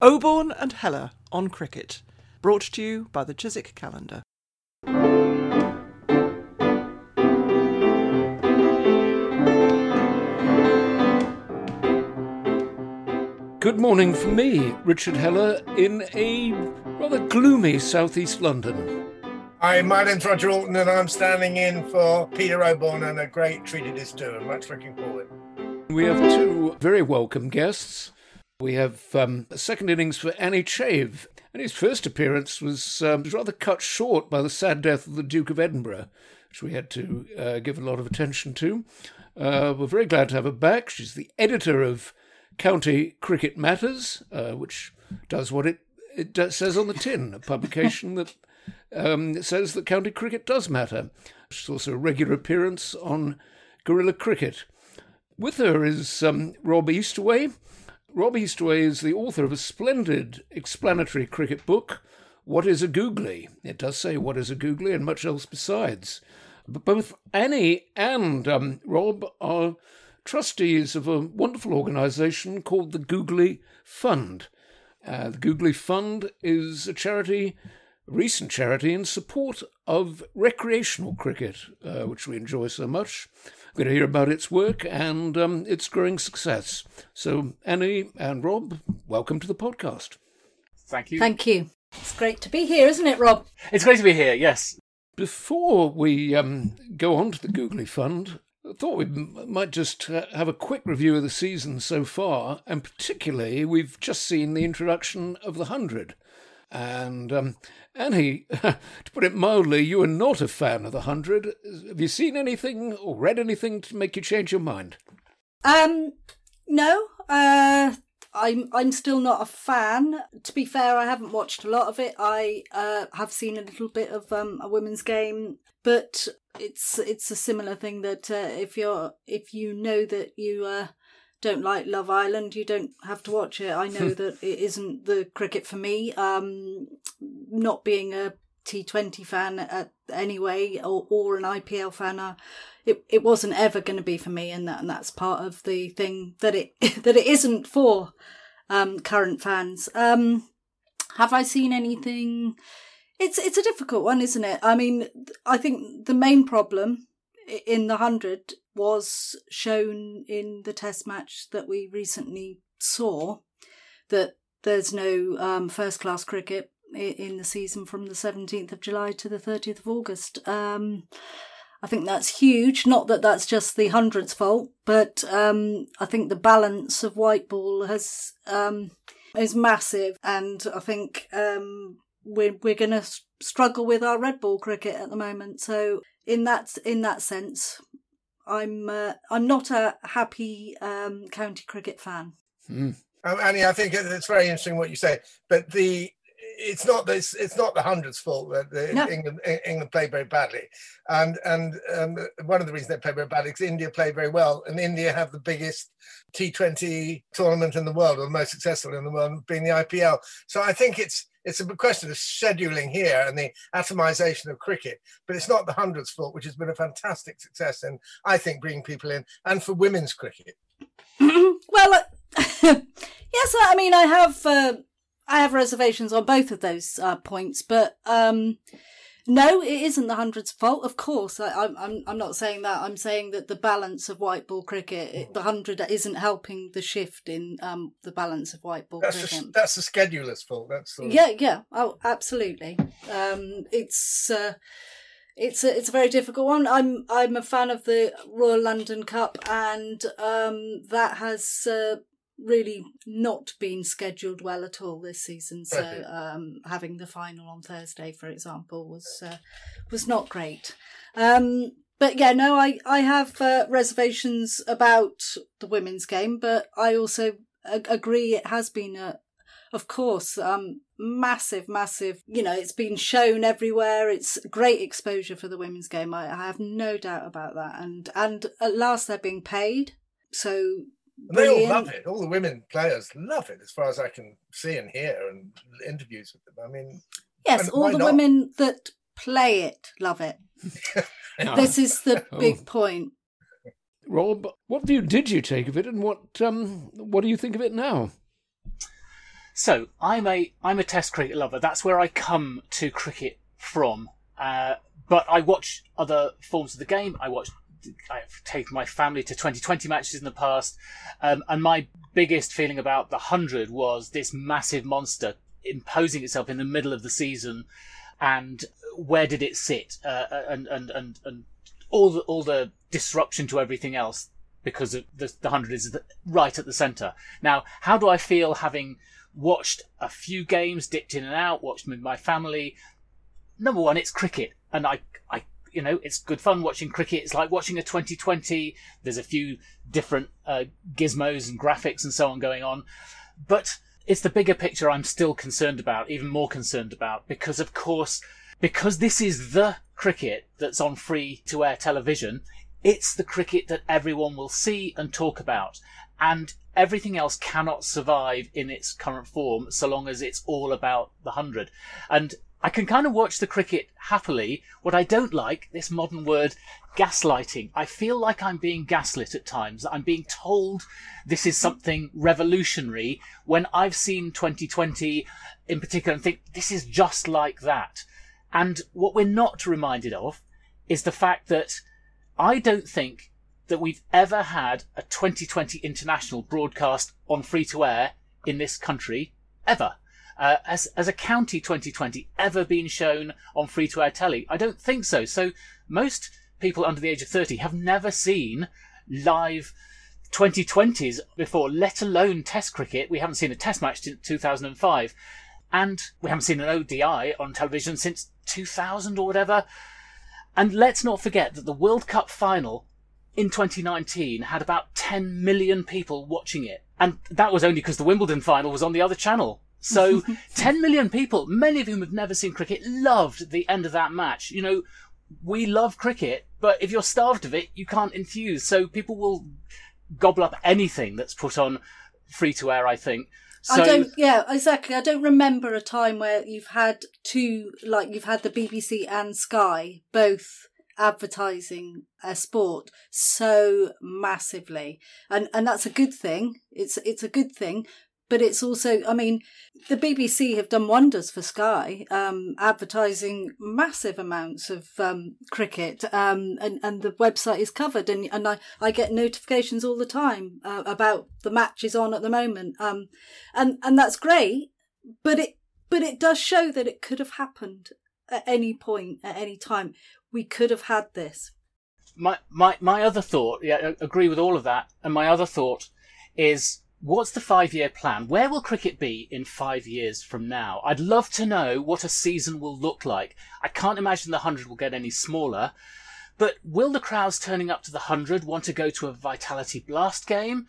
Oborne and Heller on cricket, brought to you by the Chiswick Calendar. Good morning from me, Richard Heller, in a rather gloomy southeast London. Hi, my name's Roger Alton, and I'm standing in for Peter Oborne and a great treat it is too, and much looking forward. We have two very welcome guests. We have um, a second innings for Annie Chave, and his first appearance was, um, rather cut short by the sad death of the Duke of Edinburgh, which we had to uh, give a lot of attention to. Uh, we're very glad to have her back. She's the editor of County Cricket Matters, uh, which does what it, it does, says on the tin, a publication that um, says that county cricket does matter. She's also a regular appearance on Guerrilla Cricket. With her is um, Rob Eastaway. Rob Eastaway is the author of a splendid explanatory cricket book, What is a Googly? It does say what is a Googly and much else besides. But both Annie and um, Rob are trustees of a wonderful organisation called the Googly Fund. Uh, the Googly Fund is a charity a recent charity in support of recreational cricket, uh, which we enjoy so much. We're going to hear about its work and um, its growing success. So, Annie and Rob, welcome to the podcast. Thank you. Thank you. It's great to be here, isn't it, Rob? It's great to be here, yes. Before we um, go on to the Googly Fund, I thought we might just uh, have a quick review of the season so far, and particularly, we've just seen the introduction of the 100. And um, Annie, to put it mildly, you are not a fan of the hundred. Have you seen anything or read anything to make you change your mind? Um, no. Uh, I'm I'm still not a fan. To be fair, I haven't watched a lot of it. I uh, have seen a little bit of um, a women's game, but it's it's a similar thing that uh, if you're if you know that you uh, don't like Love Island, you don't have to watch it. I know that it isn't the cricket for me. Um, not being a T20 fan at, anyway, or, or an IPL fan, uh, it it wasn't ever going to be for me, and that and that's part of the thing that it that it isn't for um, current fans. Um, have I seen anything? It's it's a difficult one, isn't it? I mean, I think the main problem in the hundred was shown in the test match that we recently saw that there's no um, first class cricket in the season from the 17th of July to the 30th of August. Um, I think that's huge. Not that that's just the hundreds' fault, but um, I think the balance of white ball has um, is massive, and I think um, we're we're going to struggle with our red ball cricket at the moment. So in that in that sense, I'm uh, I'm not a happy um, county cricket fan. Mm. Um, Annie, I think it's very interesting what you say, but the it's not this it's not the hundreds fault that the no. England England played very badly and and um, one of the reasons they played very badly is India played very well and India have the biggest T20 tournament in the world or the most successful in the world being the IPL so I think it's it's a question of scheduling here and the atomization of cricket, but it's not the hundreds fault, which has been a fantastic success and I think bringing people in and for women's cricket. well, uh, yes, I mean I have uh, I have reservations on both of those uh, points, but um, no, it isn't the hundreds' fault. Of course, I, am I'm I'm not saying that. I'm saying that the balance of white ball cricket, it, the hundred isn't helping the shift in um, the balance of white ball that's cricket. A, that's the scheduler's fault. That's the... yeah, yeah. Oh, absolutely. Um, it's. Uh, it's a, it's a very difficult one. I'm I'm a fan of the Royal London Cup, and um, that has uh, really not been scheduled well at all this season. So um, having the final on Thursday, for example, was uh, was not great. Um, but yeah, no, I I have uh, reservations about the women's game, but I also agree it has been a, of course, um, massive, massive. You know, it's been shown everywhere. It's great exposure for the women's game. I, I have no doubt about that. And and at last they're being paid, so and they all love it. All the women players love it, as far as I can see and hear, and interviews with them. I mean, yes, all the not? women that play it love it. This is the oh. big point. Rob, what view did you take of it, and what um, what do you think of it now? So I'm a I'm a Test cricket lover. That's where I come to cricket from. Uh, but I watch other forms of the game. I watch. I've taken my family to 2020 matches in the past, um, and my biggest feeling about the hundred was this massive monster imposing itself in the middle of the season, and where did it sit? Uh, and and and and all the all the disruption to everything else because of the, the hundred is right at the centre. Now, how do I feel having watched a few games, dipped in and out, watched with my family? Number one, it's cricket, and I, you know, it's good fun watching cricket. It's like watching a 2020. There's a few different uh, gizmos and graphics and so on going on, but it's the bigger picture I'm still concerned about, even more concerned about, because of course, because this is the cricket that's on free to air television, it's the cricket that everyone will see and talk about. And everything else cannot survive in its current form so long as it's all about the hundred. And I can kind of watch the cricket happily. What I don't like, this modern word, gaslighting. I feel like I'm being gaslit at times. I'm being told this is something revolutionary when I've seen 2020 in particular and think this is just like that. And what we're not reminded of is the fact that I don't think that we've ever had a 2020 international broadcast on free to air in this country ever. Uh, as as a county 2020 ever been shown on free to air telly? I don't think so. So most people under the age of 30 have never seen live 2020s before, let alone Test cricket. We haven't seen a Test match since 2005, and we haven't seen an ODI on television since 2000 or whatever. And let's not forget that the World Cup final in 2019 had about 10 million people watching it. And that was only because the Wimbledon final was on the other channel. So 10 million people, many of whom have never seen cricket, loved the end of that match. You know, we love cricket, but if you're starved of it, you can't enthuse. So people will gobble up anything that's put on free to air, I think. So, I don't. Yeah, exactly. I don't remember a time where you've had two, like you've had the BBC and Sky both advertising a sport so massively, and and that's a good thing. It's it's a good thing but it's also i mean the bbc have done wonders for sky um, advertising massive amounts of um, cricket um, and, and the website is covered and, and I, I get notifications all the time uh, about the matches on at the moment um, and and that's great but it but it does show that it could have happened at any point at any time. We could have had this. My my my other thought yeah I agree with all of that and my other thought is What's the five year plan? Where will cricket be in five years from now? I'd love to know what a season will look like. I can't imagine the 100 will get any smaller. But will the crowds turning up to the 100 want to go to a Vitality Blast game?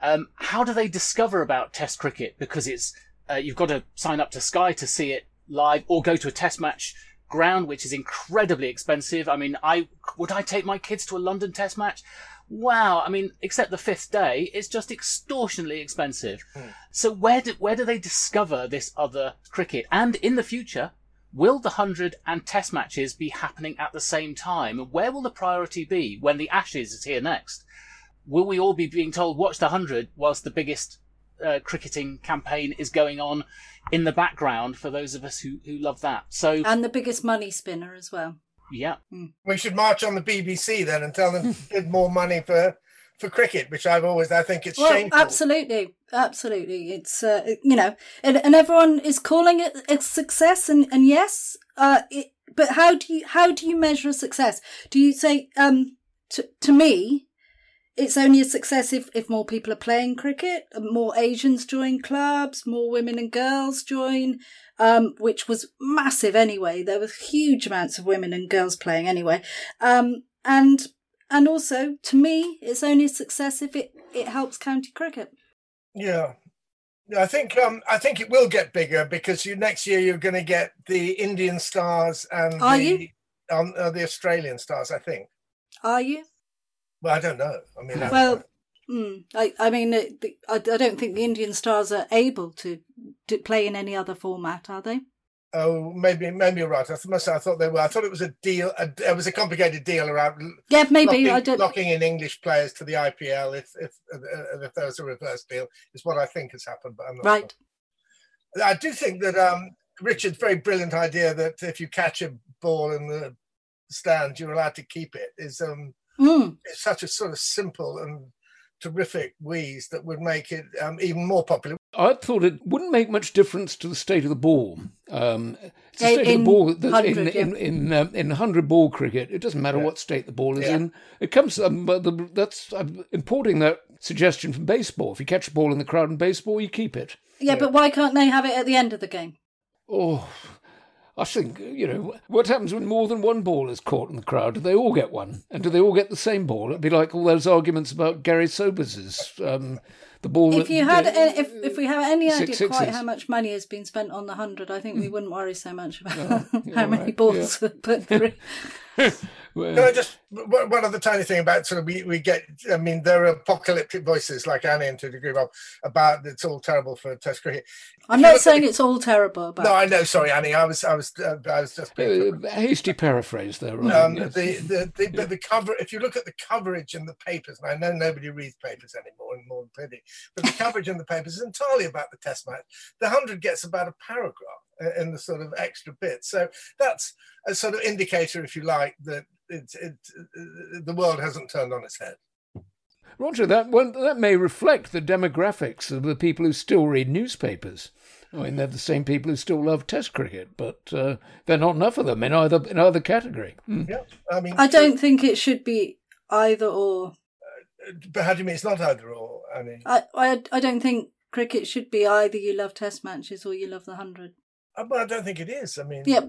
Um, how do they discover about Test cricket? Because it's uh, you've got to sign up to Sky to see it live, or go to a Test match ground, which is incredibly expensive. I mean, I would I take my kids to a London Test match? Wow, I mean, except the fifth day, it's just extortionately expensive. Mm. So where do, where do they discover this other cricket? And in the future, will the 100 and test matches be happening at the same time? Where will the priority be when the Ashes is here next? Will we all be being told, watch the 100 whilst the biggest uh, cricketing campaign is going on in the background for those of us who, who love that? So And the biggest money spinner as well. Yeah. Hmm. We should march on the BBC then and tell them to give more money for for cricket, which I've always I think it's well, shameful. Absolutely, absolutely. It's uh, you know, and, and everyone is calling it a success, and and yes, uh, it, but how do you how do you measure a success? Do you say um to to me? It's only a success if, if more people are playing cricket, more Asians join clubs, more women and girls join, um, which was massive anyway. There were huge amounts of women and girls playing anyway. Um, and, and also to me, it's only a success if it, it helps county cricket. Yeah. I think um, I think it will get bigger because you next year you're going to get the Indian stars and Are the, you? Um, uh, the Australian stars. I think. Are you? Well, I don't know. I mean, well, Mm, I, I mean, I, I don't think the Indian Stars are able to, to play in any other format, are they? Oh, maybe, maybe you're right. I must. I thought they were. I thought it was a deal. A, it was a complicated deal around. Yeah, maybe locking, I don't. Locking in English players to the IPL if if if there was a reverse deal is what I think has happened, but I'm not right. Sure. I do think that um, Richard's very brilliant idea that if you catch a ball in the stand, you're allowed to keep it is um, mm. it's such a sort of simple and terrific wheeze that would make it um, even more popular. I thought it wouldn't make much difference to the state of the ball. Um, it's the state in of the ball that in, in, in, um, in, hundred ball cricket. It doesn't matter yeah. what state the ball is yeah. in. It comes. Um, the, that's I'm importing that suggestion from baseball. If you catch a ball in the crowd in baseball, you keep it. Yeah, yeah, but why can't they have it at the end of the game? Oh, I think, you know, what happens when more than one ball is caught in the crowd? Do they all get one? And do they all get the same ball? It'd be like all those arguments about Gary Sobers's um, the ball. If you had, if if we have any idea six, quite how much money has been spent on the hundred, I think we hmm. wouldn't worry so much about how many right. balls yeah. put through. well, just one other tiny thing about sort of we, we get. I mean, there are apocalyptic voices like Annie and to a degree of about it's all terrible for Test cricket. I'm not saying it's all terrible. But... No, I know. Sorry, Annie. I was I was uh, I was just being uh, hasty paraphrase there. Right? Um, yes. The the the, the, the cover. If you look at the coverage in the papers, and I know nobody reads papers anymore, and more than pity, but the coverage in the papers is entirely about the Test match. The hundred gets about a paragraph in the sort of extra bit. So that's a sort of indicator, if you like, that it, it, the world hasn't turned on its head. Roger, that well, that may reflect the demographics of the people who still read newspapers. I mean, they're the same people who still love Test cricket, but uh, there are not enough of them in either in either category. Mm. Yeah, I mean, I don't think it should be either or. Uh, but how do you mean it's not either or? I mean, I, I, I don't think cricket should be either you love Test matches or you love the hundred. Uh, but I don't think it is. I mean, yeah.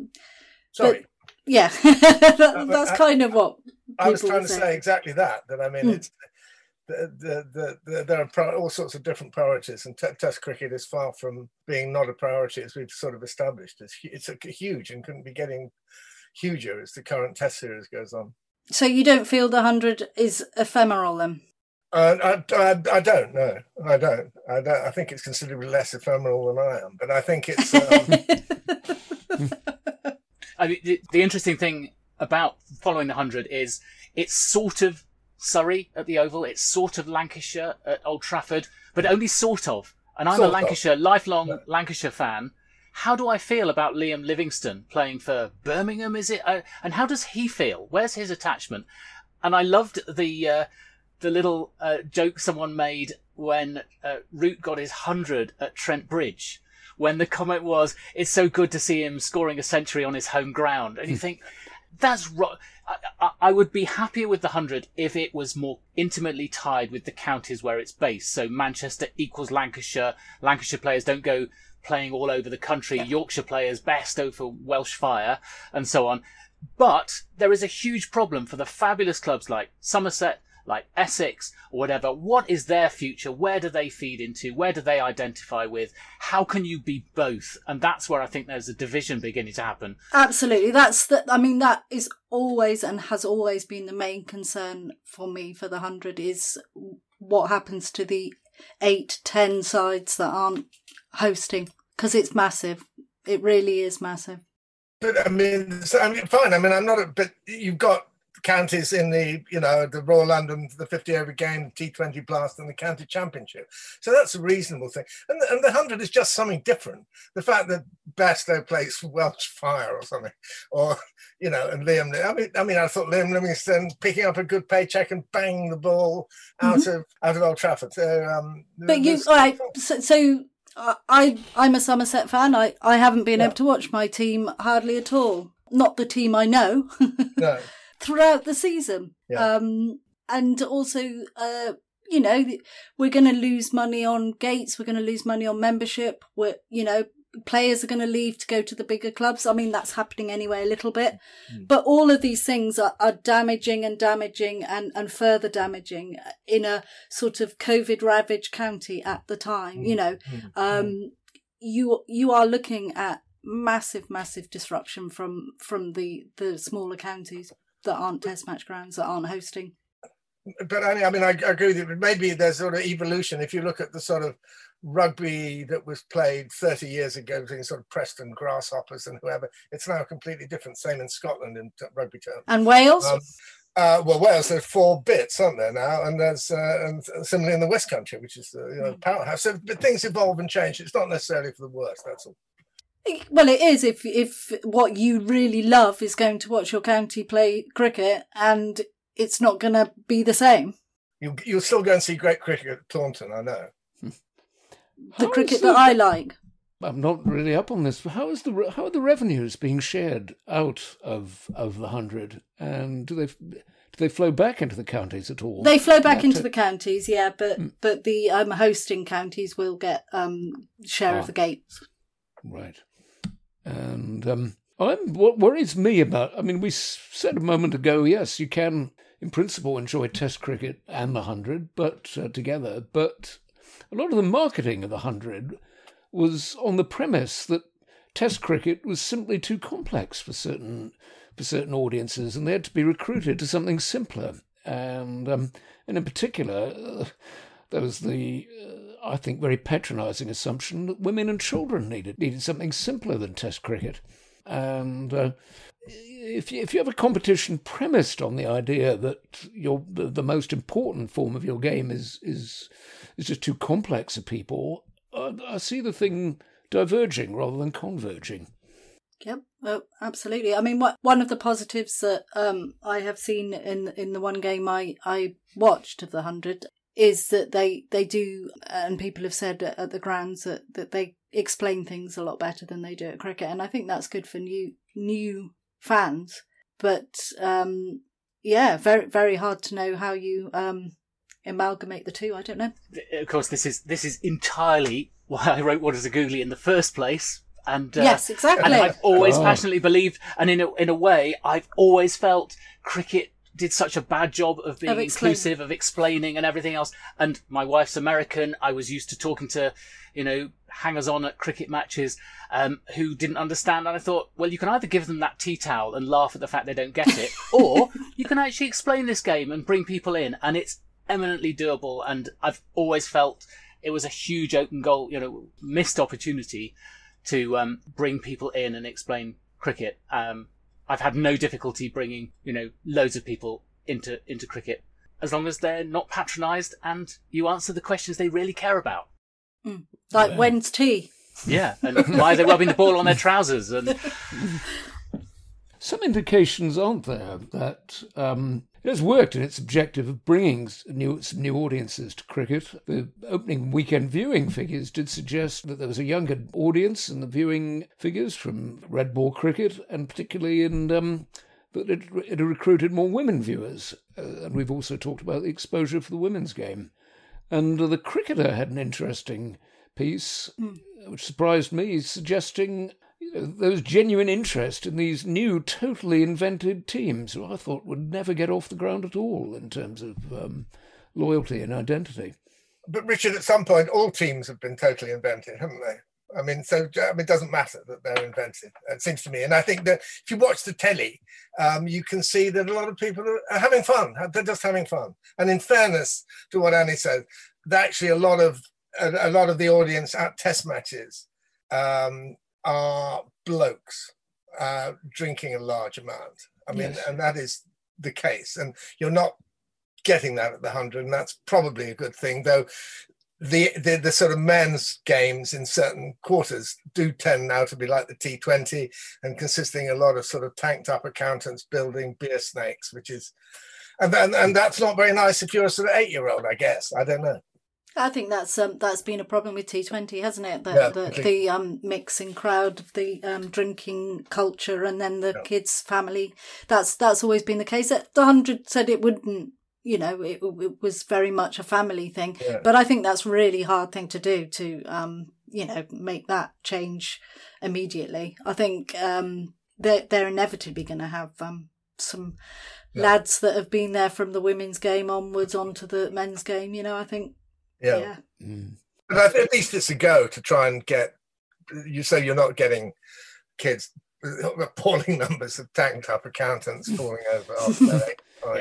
Sorry. But, yeah, that, that's kind of what I was trying to say. Exactly that. That I mean, hmm. it's the, the, the, there are all sorts of different priorities, and t- Test cricket is far from being not a priority as we've sort of established. It's it's a, huge and couldn't be getting huger as the current Test series goes on. So you don't feel the hundred is ephemeral then? Uh, I, I, I, don't know. I don't. I don't. I think it's considerably less ephemeral than I am, but I think it's. Um... I mean, the, the, interesting thing about following the hundred is it's sort of Surrey at the Oval, it's sort of Lancashire at Old Trafford, but only sort of. And I'm sort a Lancashire, of. lifelong yeah. Lancashire fan. How do I feel about Liam Livingstone playing for Birmingham? Is it? Uh, and how does he feel? Where's his attachment? And I loved the uh, the little uh, joke someone made when uh, Root got his 100 at Trent Bridge, when the comment was, it's so good to see him scoring a century on his home ground. And you hmm. think, that's right. I, I, would be happier with the 100 if it was more intimately tied with the counties where it's based. So Manchester equals Lancashire. Lancashire players don't go playing all over the country. Yorkshire players best over Welsh Fire and so on. But there is a huge problem for the fabulous clubs like Somerset, like Essex or whatever, what is their future? Where do they feed into? Where do they identify with? How can you be both? And that's where I think there's a division beginning to happen. Absolutely. That's the, I mean, that is always and has always been the main concern for me for the 100 is what happens to the eight, ten sides that aren't hosting because it's massive. It really is massive. But I mean, so, I mean, fine. I mean, I'm not. A, but you've got counties in the you know the Royal London, the 50 over game, T20 Blast, and the county championship. So that's a reasonable thing. And the, and the hundred is just something different. The fact that Bairstow plays Welsh Fire or something, or you know, and Liam. I mean, I mean, I thought Liam Livingstone picking up a good paycheck and banging the ball out mm-hmm. of out of Old Trafford. So, um, but you all right? So, so I I'm a Somerset fan. I I haven't been yeah. able to watch my team hardly at all. Not the team I know. no throughout the season. Yeah. Um, and also, uh, you know, we're going to lose money on gates. We're going to lose money on membership. We're, you know, players are going to leave to go to the bigger clubs. I mean, that's happening anyway a little bit. Mm. But all of these things are, are damaging and damaging and, and further damaging in a sort of COVID ravaged county at the time. Mm. You know, mm. um, you, you are looking at massive, massive disruption from, from the, the smaller counties that aren't test match grounds that aren't hosting. But I mean, I, agree with you. Maybe there's sort of evolution. If you look at the sort of rugby that was played 30 years ago between sort of Preston Grasshoppers and whoever, it's now completely different. Same in Scotland in rugby terms. And Wales. Um, Uh, well, Wales, there's four bits, aren't there now? And there's uh, and similarly in the West Country, which is the you know, powerhouse. So but things evolve and change. It's not necessarily for the worst. That's all. Well, it is if if what you really love is going to watch your county play cricket, and it's not going to be the same. You you'll still go and see great cricket at Taunton, I know. The How cricket is that the- I like. I'm not really up on this. How is the how are the revenues being shared out of of the hundred, and do they do they flow back into the counties at all? They flow back That- into the counties, yeah, but but the um, hosting counties will get um, share Ah. of the gates. Right. And um, I'm what worries me about. I mean, we said a moment ago, yes, you can, in principle, enjoy Test cricket and the hundred, but uh, together. But a lot of the marketing of the hundred was on the premise that Test cricket was simply too complex for certain for certain audiences, and they had to be recruited to something simpler. And um, and in particular, uh, there was the, uh, I think, very patronising assumption that women and children needed needed something simpler than Test cricket. And uh, if you, if you have a competition premised on the idea that your the, the most important form of your game is is is just too complex for people, uh, I see the thing diverging rather than converging. Yep, oh, absolutely. I mean, what, one of the positives that um, I have seen in in the one game I, I watched of the hundred is that they they do, and people have said at, at the grounds that, that they explain things a lot better than they do at cricket, and I think that's good for new new fans. But um, yeah, very very hard to know how you um, amalgamate the two. I don't know. Of course, this is this is entirely why I wrote What is a Googly in the first place. And uh, yes, and exactly. I've always Oh. passionately believed, and in a, in a way, I've always felt cricket did such a bad job of being Of inclusive, of explaining, and everything else. And my wife's American. I was used to talking to, you know, hangers on at cricket matches um, who didn't understand. And I thought, well, you can either give them that tea towel and laugh at the fact they don't get it, or you can actually explain this game and bring people in, and it's eminently doable. And I've always felt it was a huge open goal, you know, missed opportunity to um, bring people in and explain cricket. Um, I've had no difficulty bringing, you know, loads of people into into cricket as long as they're not patronised and you answer the questions they really care about. like when's tea? Yeah, and why are they rubbing the ball on their trousers? And Some indications aren't there that um, it has worked in its objective of bringing new, some new audiences to cricket. The opening weekend viewing figures did suggest that there was a younger audience in the viewing figures from red ball cricket, and particularly in um, that it, it had recruited more women viewers. Uh, and we've also talked about the exposure for the women's game. And uh, the cricketer had an interesting piece, which surprised me, suggesting you know, there was genuine interest in these new, totally invented teams who I thought would never get off the ground at all in terms of um, loyalty and identity. But Richard, at some point, all teams have been totally invented, haven't they? I mean, so I mean, it doesn't matter that they're invented. It seems to me, and I think that if you watch the telly, um, you can see that a lot of people are- having fun. They're just having fun. And in fairness to what Annie said, actually a lot of a, a lot of the audience at Test matches um, are blokes uh, drinking a large amount. I mean, Yes. and that is the case. And you're not getting that at the hundred, and that's probably a good thing. Though the, the the sort of men's games in certain quarters do tend now to be like the T20 and consisting a lot of sort of tanked up accountants building beer snakes, which is and and, and that's not very nice if you're a sort of eight year old, I guess. I don't know. I think that's um, that's been a problem with T Twenty, hasn't it? The Yeah, the, um, mixing crowd of the um, drinking culture, and then the Yeah. kids' family. That's that's always been the case. The hundred said it wouldn't. You know, it, it was very much a family thing. Yeah. But I think that's a really hard thing to do to, um, you know, make that change immediately. I think um, they're they're inevitably going to have um, some lads that have been there from the women's game onwards onto the men's game. You know, I think Yeah. yeah. Mm. But at least it's a go to try and get. You say you're not getting kids appalling numbers of tanked up accountants falling over after their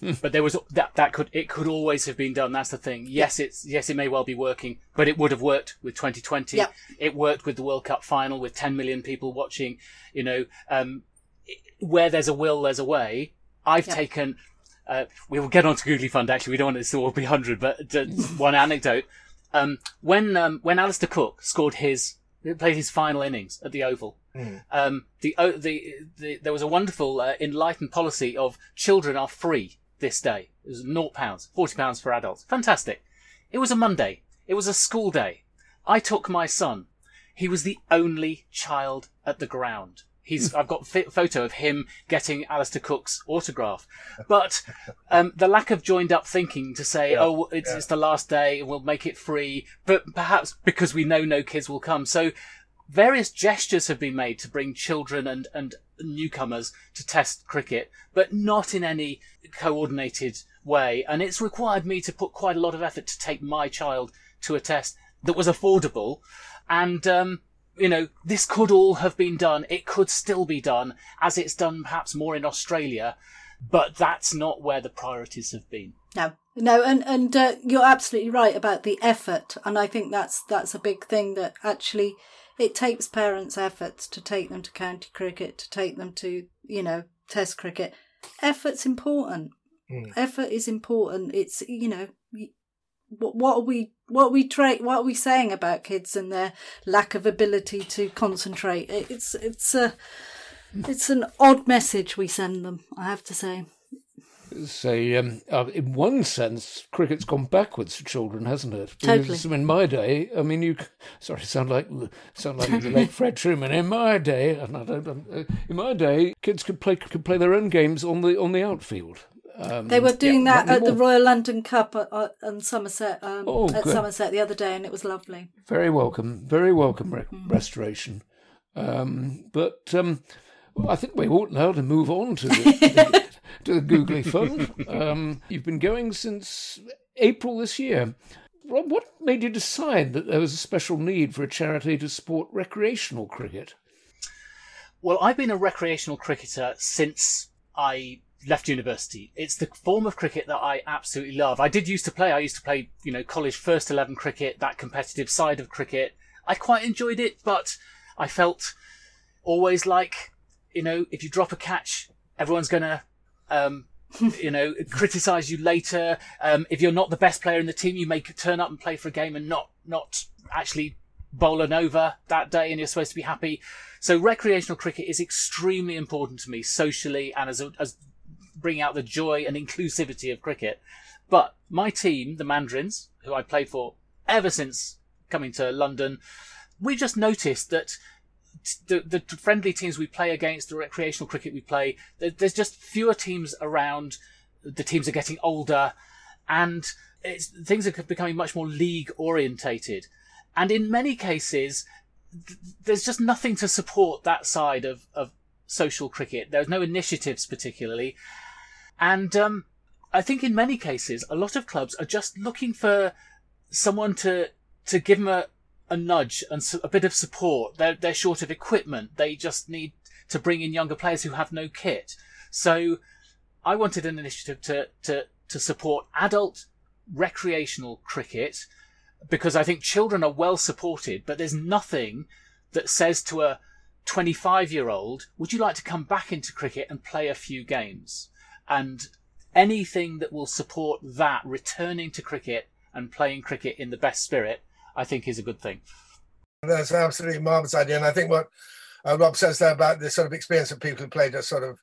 Yeah. but there was that that could it could always have been done. That's the thing. Yes, it's yes, it may well be working, but it would have worked with 2020. Yep. It worked with the World Cup final with 10 million people watching. You know, um, where there's a will, there's a way. I've taken. Uh, we will get on to Googly Fund. Actually, we don't want this to all be hundred, but just one anecdote. Um, when um, when Alastair Cook scored his played his final innings at the Oval, mm. um, the, the, the there was a wonderful uh, enlightened policy of children are free this day. It was naught pounds, forty pounds for adults. Fantastic. It was a Monday. It was a school day. I took my son. He was the only child at the ground. He's, I've got a photo of him getting Alastair Cook's autograph. But um, the lack of joined up thinking to say, yeah, oh, it's, yeah. it's the last day, we'll make it free, but perhaps because we know no kids will come. So various gestures have been made to bring children and, and newcomers to test cricket, but not in any coordinated way. And it's required me to put quite a lot of effort to take my child to a test that was affordable. And, um, you know, this could all have been done. It could still be done as it's done perhaps more in Australia, but that's not where the priorities have been. No, no, and and uh, you're absolutely right about the effort, and I think that's that's a big thing that actually it takes parents' efforts to take them to county cricket, to take them to, you know, test cricket. Effort's important. Mm. Effort is important. It's, you know, what, what are we, what are we tra- what are we saying about kids and their lack of ability to concentrate? It's, it's a, it's an odd message we send them, I have to say. Say, um, uh, in one sense, cricket's gone backwards for children, hasn't it? Because totally. in my day, I mean, you sorry, sound like sound like the late Fred Trueman In my day, and I don't, uh, in my day, kids could play could play their own games on the on the outfield. Um, they were doing yeah, that at the Royal London Cup at, at Somerset um, oh, at good. Somerset the other day, and it was lovely. Very welcome, very welcome re- mm. restoration. Um, but um, I think we ought now to move on to the, to the Googly Fund. Um, you've been going since April this year. Rob, what made you decide that there was a special need for a charity to support recreational cricket? Well, I've been a recreational cricketer since I left university. It's the form of cricket that I absolutely love. I did used to play. I used to play, you know, college first 11 cricket, that competitive side of cricket. I quite enjoyed it, but I felt always like, you know, if you drop a catch, everyone's going to um, you know, criticize you later. Um, if you're not the best player in the team, you may turn up and play for a game and not not actually bowl an over that day, and you're supposed to be happy. So recreational cricket is extremely important to me socially and as a, as bringing out the joy and inclusivity of cricket. But my team, the Mandarins, who I played for ever since coming to London, we just noticed that the, the friendly teams we play against, the recreational cricket we play, there's just fewer teams around. The teams are getting older, and things are becoming much more league orientated. And in many cases, there's just nothing to support that side of, of social cricket. There's no initiatives particularly. And um, I think in many cases, a lot of clubs are just looking for someone to to give them a, a nudge and a bit of support. They're, they're short of equipment. They just need to bring in younger players who have no kit. So I wanted an initiative to, to, to support adult recreational cricket because I think children are well supported, but there's nothing that says to a 25 year old, would you like to come back into cricket and play a few games? And anything that will support that returning to cricket and playing cricket in the best spirit I think is a good thing. That's an absolutely marvelous idea, and I think what uh, Rob says there about the sort of experience of people who played a sort of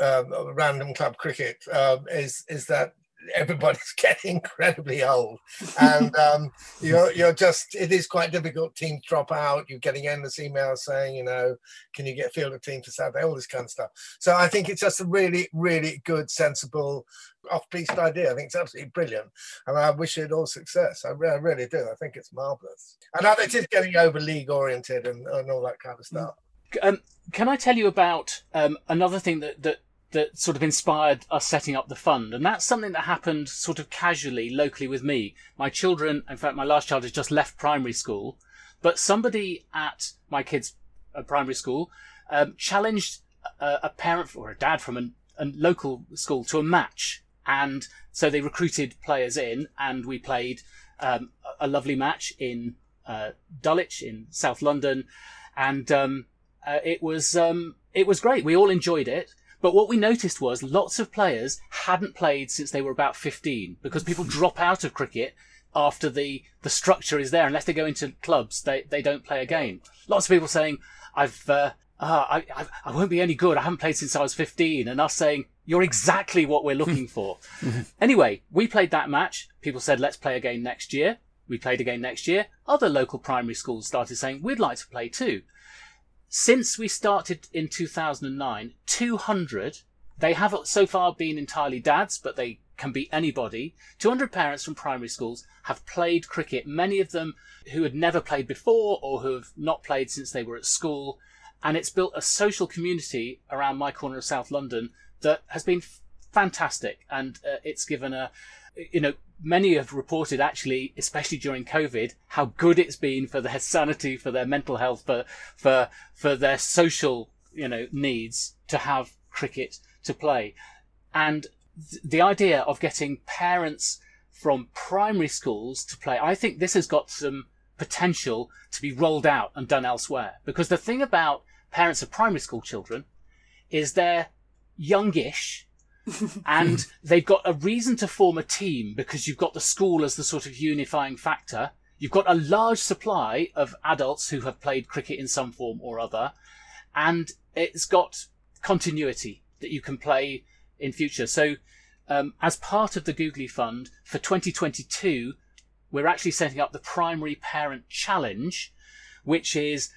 um, random club cricket um, is is that everybody's getting incredibly old. And um, you're you're just it is quite difficult teams drop out. You're getting endless emails saying you know can you get field of team for saturday? All this kind of stuff. So i think it's just a really really good sensible off-piste idea. I think it's absolutely brilliant. And i wish it all success. I, re- I really do. I think it's marvelous and I think it is getting over league oriented and, and all that kind of stuff. Um, can I tell you about um, another thing that, that that sort of inspired us setting up the fund. And that's something that happened sort of casually, locally with me. My children, in fact, my last child has just left primary school, but somebody at my kids' uh, primary school um, challenged a, a, parent or a dad from a, a local school to a match. And so they recruited players in, and we played um, a lovely match in uh, Dulwich in South London, and um, uh, it was um, it was great. We all enjoyed it. But what we noticed was lots of players hadn't played since they were about 15 because people drop out of cricket after the, the structure is there. Unless they go into clubs, they, they don't play again. Lots of people saying, I've, uh, uh, I, I, I won't be any good. I haven't played since I was 15. And us saying, you're exactly what we're looking for. anyway, we played that match. People said, let's play again next year. We played again next year. Other local primary schools started saying, we'd like to play too. Since we started in 2009, 200, they have so far been entirely dads, but they can be anybody. 200 parents from primary schools have played cricket, many of them who had never played before or who have not played since they were at school. And it's built a social community around my corner of South London that has been fantastic. And uh, it's given a, you know, many have reported actually, especially during COVID, how good it's been for their sanity, for their mental health, for, for, for their social, you know, needs to have cricket to play. And th- the idea of getting parents from primary schools to play, I think this has got some potential to be rolled out and done elsewhere. Because the thing about parents of primary school children is they're youngish and they've got a reason to form a team because you've got the school as the sort of unifying factor. You've got a large supply of adults who have played cricket in some form or other, and it's got continuity that you can play in future. So, um, as part of the Googly Fund for 2022, we're actually setting up the Primary Parent Challenge, which is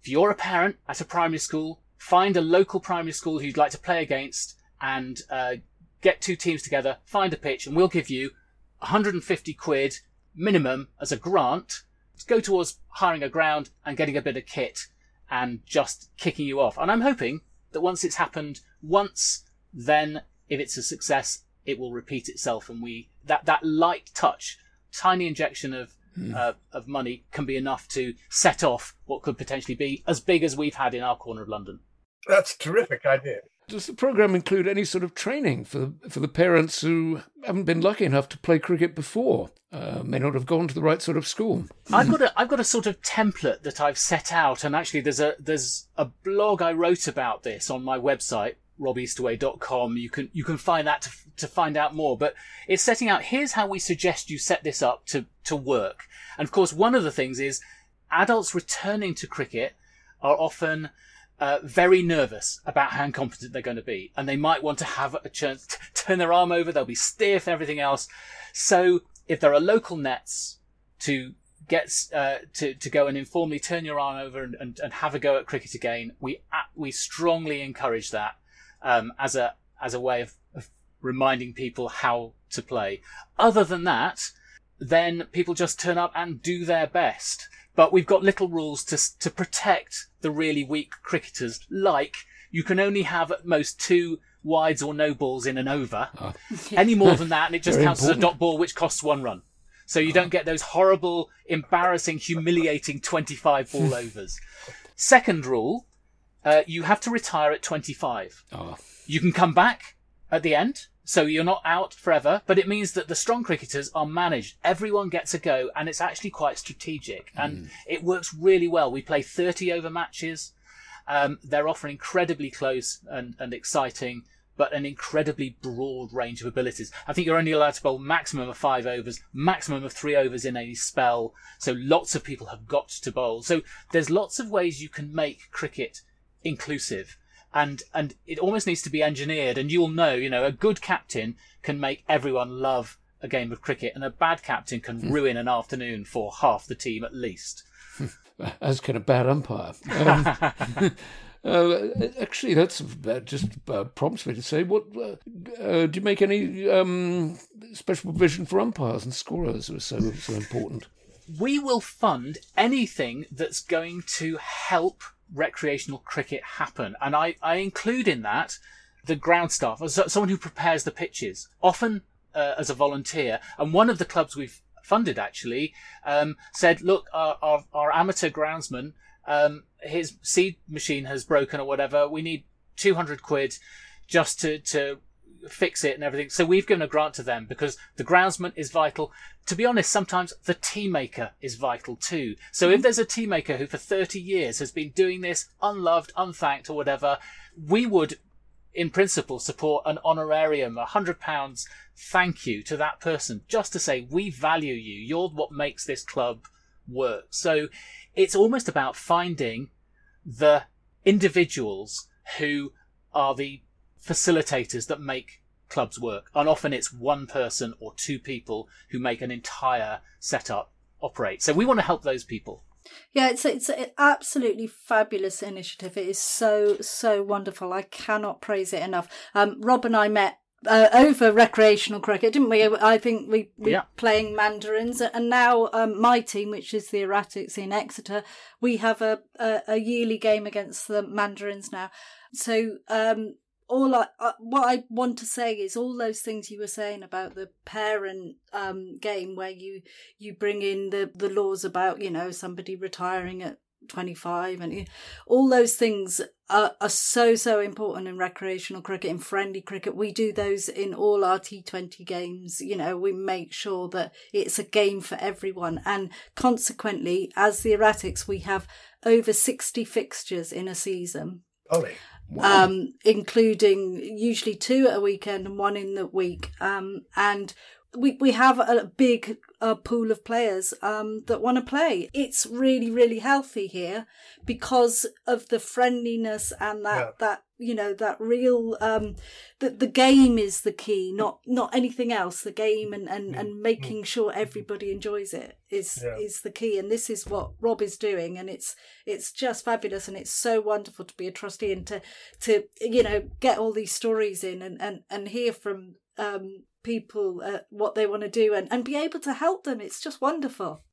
if you're a parent at a primary school, find a local primary school who you'd like to play against and uh, get two teams together, find a pitch, and we'll give you 150 quid minimum as a grant to go towards hiring a ground and getting a bit of kit and just kicking you off. And I'm hoping that once it's happened once, then if it's a success, it will repeat itself, and we that that light touch, tiny injection of mm. uh, of money can be enough to set off what could potentially be as big as we've had in our corner of London. That's a terrific idea. Does the program include any sort of training for the, for the parents who haven't been lucky enough to play cricket before, uh, may not have gone to the right sort of school? I've got a I've got a sort of template that I've set out, and actually there's a there's a blog I wrote about this on my website robeastaway.com. You can you can find that to to find out more. But it's setting out here's how we suggest you set this up to to work. And of course, one of the things is adults returning to cricket are often uh, very nervous about how incompetent they're going to be, and they might want to have a chance to turn their arm over. They'll be stiff, and everything else. So if there are local nets to get uh, to to go and informally turn your arm over and, and, and have a go at cricket again, we we strongly encourage that um, as a as a way of, of reminding people how to play. Other than that, then people just turn up and do their best. But we've got little rules to to protect the really weak cricketers, like you can only have at most two wides or no balls in an over. Oh. Any more than that, and it just counts important. as a dot ball, which costs one run. So you don't get those horrible, embarrassing, humiliating 25 ball overs. Second rule, uh, you have to retire at 25. Oh. You can come back at the end, so you're not out forever, but it means that the strong cricketers are managed. Everyone gets a go, and it's actually quite strategic, and mm. it works really well. We play 30 over matches. Um, they're often incredibly close and, and exciting, but an incredibly broad range of abilities. I think you're only allowed to bowl maximum of five overs, maximum of three overs in any spell. So lots of people have got to bowl. So there's lots of ways you can make cricket inclusive and and it almost needs to be engineered. And you'll know, you know, a good captain can make everyone love a game of cricket, and a bad captain can hmm. ruin an afternoon for half the team at least. As can a bad umpire. Um, Uh, actually, that's that just uh, prompts me to say, what uh, uh, do you make any um, special provision for umpires and scorers who are so so important? We will fund anything that's going to help recreational cricket happen. And I, I include in that the ground staff, as someone who prepares the pitches, often uh, as a volunteer. And one of the clubs we've funded actually um, said, look, our, our, our amateur groundsman, um, his seed machine has broken or whatever. We need 200 quid just to, to fix it and everything. So we've given a grant to them because the groundsman is vital. To be honest, sometimes the tea maker is vital too. So mm-hmm. if there's a tea maker who for 30 years has been doing this unloved, unthanked or whatever, we would in principle, support an honorarium, a hundred pounds thank you to that person, just to say we value you. You're what makes this club work. So it's almost about finding the individuals who are the facilitators that make clubs work. And often it's one person or two people who make an entire setup operate. So we want to help those people. Yeah, it's it's an absolutely fabulous initiative. It is so so wonderful. I cannot praise it enough. Um, Rob and I met uh, over recreational cricket, didn't we? I think we we yeah. playing mandarins, and now um, my team, which is the Erratics in Exeter, we have a, a, a yearly game against the mandarins now. So um, all I uh, what I want to say is all those things you were saying about the parent um, game where you you bring in the the laws about you know somebody retiring at 25 and all those things are, are so so important in recreational cricket in friendly cricket. We do those in all our T20 games you know we make sure that it's a game for everyone. And consequently as the erratics we have over 60 fixtures in a season. Ollie. Wow. Um, including usually two at a weekend and one in the week. Um, and we, we have a big uh, pool of players um, that want to play. It's really, really healthy here because of the friendliness and that, yeah. that you know that real um that the game is the key not not anything else the game and and, mm. and mm. making sure everybody enjoys it is yeah. is the key and this is what rob is doing and it's it's just fabulous and it's so wonderful to be a trustee and to to you know get all these stories in and and, and hear from um people uh, what they want to do and, and be able to help them. It's just wonderful.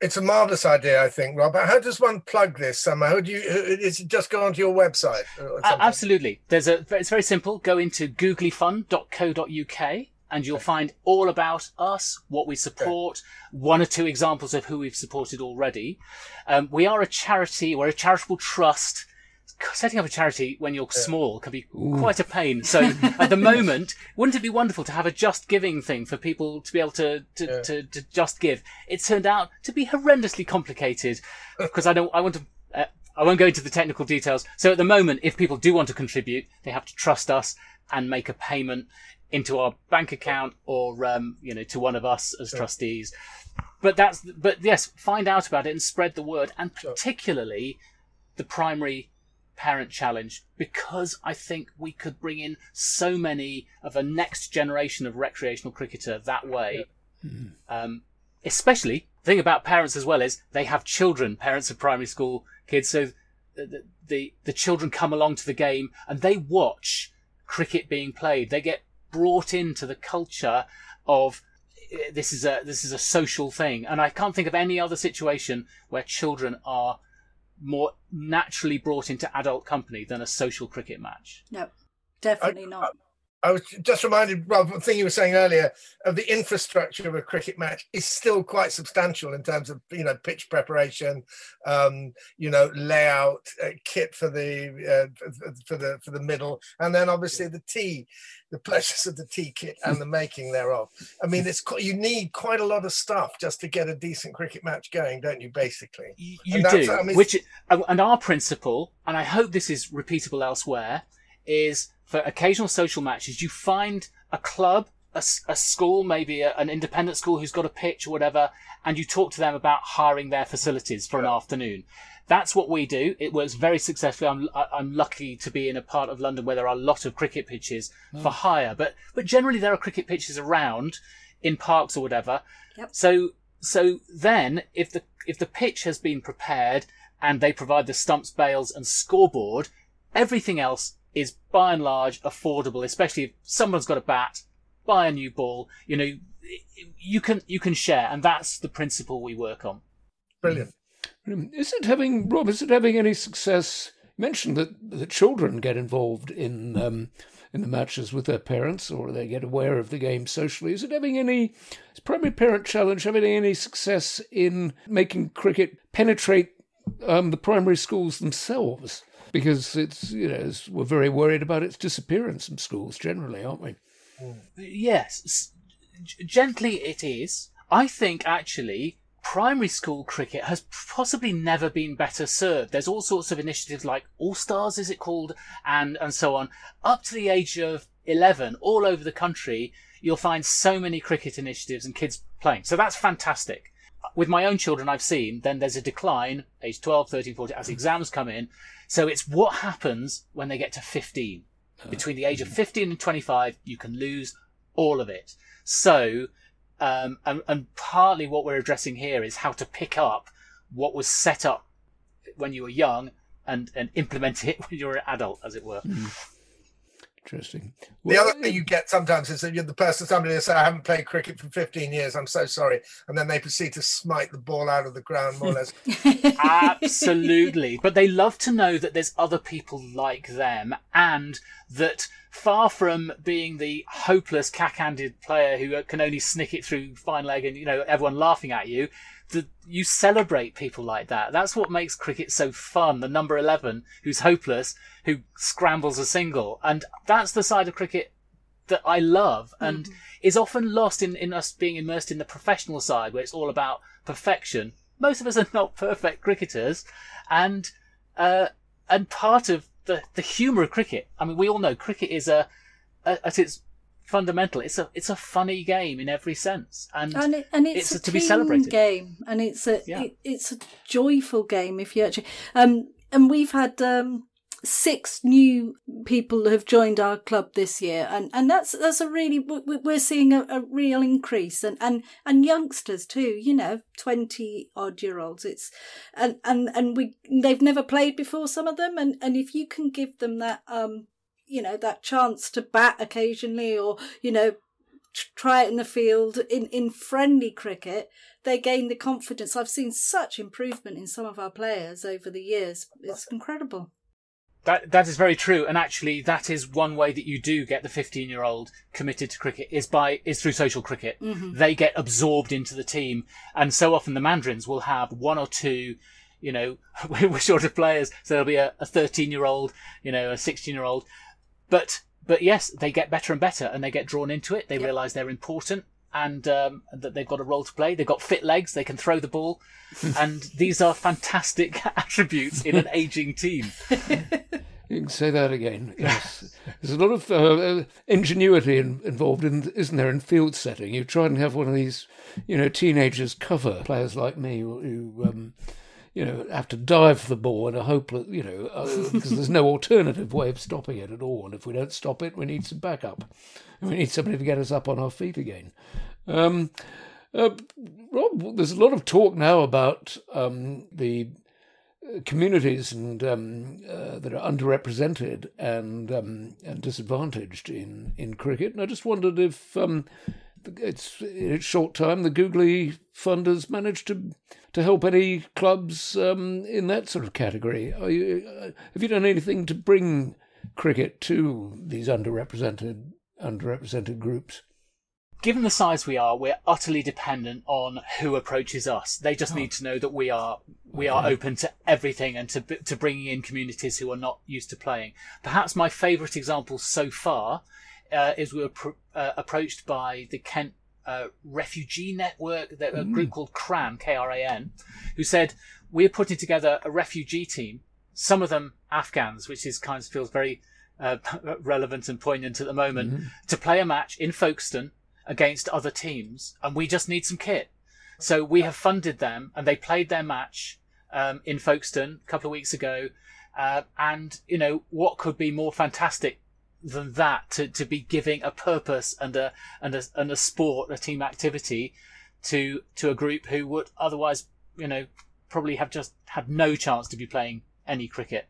It's a marvelous idea, I think, Rob. How does one plug this somehow? How do you? Is it just go onto your website? Uh, absolutely. There's a. It's very simple. Go into googlyfund.co.uk and you'll find all about us, what we support, okay. one or two examples of who we've supported already. Um, we are a charity, we're a charitable trust setting up a charity when you're yeah. small can be Ooh. quite a pain. So at the moment, wouldn't it be wonderful to have a just giving thing for people to be able to to, yeah. to, to, just give? It turned out to be horrendously complicated because I don't. I want to. Uh, I won't go into the technical details. So at the moment, if people do want to contribute, they have to trust us and make a payment into our bank account or um, you know to one of us as trustees. But that's but yes, find out about it and spread the word, and particularly the primary parent challenge because I think we could bring in so many of a next generation of recreational cricketer that way. Mm-hmm. Um, especially, the thing about parents as well is they have children, parents of primary school kids, so the, the, the children come along to the game and they watch cricket being played. They get brought into the culture of eh, this is a this is a social thing, and I can't think of any other situation where children are more naturally brought into adult company than a social cricket match. No, definitely I, not. I, was just reminded, Rob, the thing you were saying earlier of the infrastructure of a cricket match is still quite substantial in terms of you know pitch preparation, um, you know layout, uh, kit for the uh, for the for the middle, and then obviously the tee the purchase of the tea kit and the making thereof. I mean, it's you need quite a lot of stuff just to get a decent cricket match going, don't you? Basically, you do. I mean, Which and our principle, and I hope this is repeatable elsewhere, is for occasional social matches, you find a club. A, a school, maybe a, an independent school who's got a pitch or whatever, and you talk to them about hiring their facilities for yeah. an afternoon. That's what we do. It works very successfully. I'm I'm lucky to be in a part of London where there are a lot of cricket pitches oh. for hire, but but generally there are cricket pitches around in parks or whatever. Yep. So so then if the if the pitch has been prepared and they provide the stumps, bails, and scoreboard, everything else is by and large affordable. Especially if someone's got a bat, buy a new ball. You know, you can you can share, and that's the principle we work on. Brilliant. Is it having, Rob, is it having any success? You mentioned that the children get involved in um, in the matches with their parents or they get aware of the game socially. Is it having any, is Primary Parent Challenge having any success in making cricket penetrate um, the primary schools themselves? Because it's, you know, it's, we're very worried about its disappearance from schools generally, aren't we? Yes, gently it is. I think actually primary school cricket has possibly never been better served. There's all sorts of initiatives like All Stars, is it called, and and so on. Up to the age of 11, all over the country, you'll find so many cricket initiatives and kids playing. So that's fantastic. With my own children, I've seen then there's a decline, age 12, 13, 14, as exams come in. So it's what happens when they get to 15. Between the age of 15 and 25, you can lose all of it. So um, and, and partly what we're addressing here is how to pick up what was set up when you were young and, and implement it when you're an adult, as it were. Mm. Interesting. The well, other thing you get sometimes is that you're the person, somebody will say, I haven't played cricket for 15 years, I'm so sorry. And then they proceed to smite the ball out of the ground, more or less. Absolutely. But they love to know that there's other people like them and that far from being the hopeless cack-handed player who uh, can only snick it through fine leg and, you know, everyone laughing at you, the, you celebrate people like that. That's what makes cricket so fun. The number 11 who's hopeless, who scrambles a single. And that's the side of cricket that I love and mm-hmm. is often lost in, in us being immersed in the professional side where it's all about perfection. Most of us are not perfect cricketers. And, uh, and part of the, the humour of cricket, I mean, we all know cricket is a, a at its fundamental. It's a it's a funny game in every sense, and and, it, and it's, it's, a, a to be celebrated game, and it's a yeah. it, it's a joyful game if you actually um and we've had um six new people have joined our club this year and and that's that's a really we're seeing a, a real increase and and and youngsters too you know 20 odd year olds. It's and and and we they've never played before some of them and and if you can give them that um you know that chance to bat occasionally or you know try it in the field in in friendly cricket they gain the confidence. I've seen such improvement in some of our players over the years. It's incredible that that is very true, and actually, that is one way that you do get the fifteen-year-old committed to cricket is by is through social cricket. Mm-hmm. They get absorbed into the team, and so often the Mandarins will have one or two you know, we're short of players, so there'll be a 13 year old, you know, a 16 year old but but yes, they get better and better, and they get drawn into it. They yep. realise they're important, and um, that they've got a role to play. They've got fit legs. They can throw the ball, and these are fantastic attributes in an aging team. You can say that again. Yes, there's a lot of uh, ingenuity in, involved, in, isn't there, in field setting? You try and have one of these, you know, teenagers cover players like me who. who um, you know, have to dive for the ball in a hopeless, you know, because uh, there's no alternative way of stopping it at all. And if we don't stop it, we need some backup. We need somebody to get us up on our feet again. Um, uh, Rob, there's a lot of talk now about um, the uh, communities and um, uh, that are underrepresented and um, and disadvantaged in, in cricket. And I just wondered if um, it's in its short time the Googly Fund has managed to to help any clubs um, in that sort of category. You, uh, have you done anything to bring cricket to these underrepresented underrepresented groups? Given the size we are, we're utterly dependent on who approaches us. They just oh. need to know that we are we okay. are open to everything and to to bringing in communities who are not used to playing. Perhaps my favourite example so far uh, is we were pr- uh, approached by the Kent uh, refugee network, a mm. group called KRAN, K-R-A-N, who said we're putting together a refugee team. Some of them Afghans, which is kind of feels very uh, relevant and poignant at the moment, mm-hmm. to play a match in Folkestone against other teams, and we just need some kit. So we have funded them, and they played their match um, in Folkestone a couple of weeks ago. Uh, and you know what could be more fantastic than that to, to be giving a purpose and a and a and a sport, a team activity to to a group who would otherwise, you know, probably have just had no chance to be playing any cricket.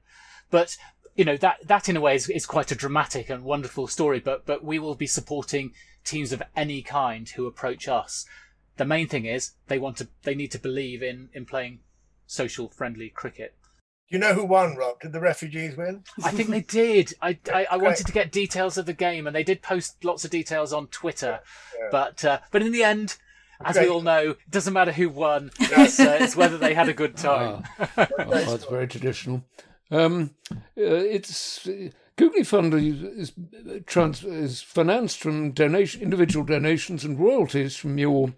But you know that that in a way is, is quite a dramatic and wonderful story. But but we will be supporting teams of any kind who approach us. The main thing is they want to they need to believe in in playing social friendly cricket. Do you know who won, Rob? Did the refugees win? I think they did. I, I, I wanted to get details of the game, and they did post lots of details on Twitter. Yeah. But uh, but in the end, as we all know, it doesn't matter who won. It's, uh, it's whether they had a good time. Ah. oh, that's very traditional. Um, uh, it's uh, Googly Fund is, trans, is financed from donation, individual donations and royalties from your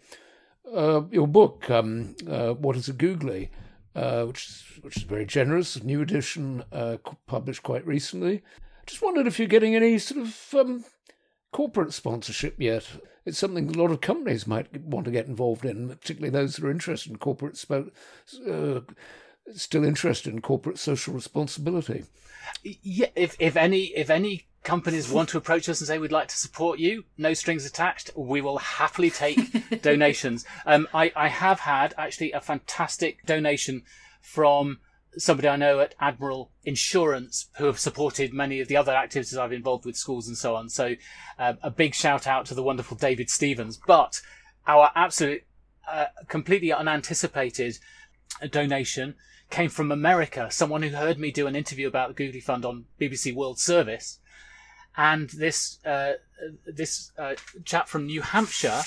uh, your book, um, uh, What is a Googly, uh, which, is, which is very generous, new edition uh, published quite recently. Just wondered if you're getting any sort of um, corporate sponsorship yet. It's something a lot of companies might want to get involved in, particularly those that are interested in corporate, uh, still interested in corporate social responsibility. Yeah, if if any if any companies want to approach us and say we'd like to support you, no strings attached, we will happily take donations. Um, I, I have had actually a fantastic donation from somebody I know at Admiral Insurance who have supported many of the other activities I've involved with schools and so on. So uh, a big shout out to the wonderful David Stevens. But our absolute, uh, completely unanticipated donation came from America. Someone who heard me do an interview about the Googly Fund on BBC World Service and this uh, this uh, chap from New Hampshire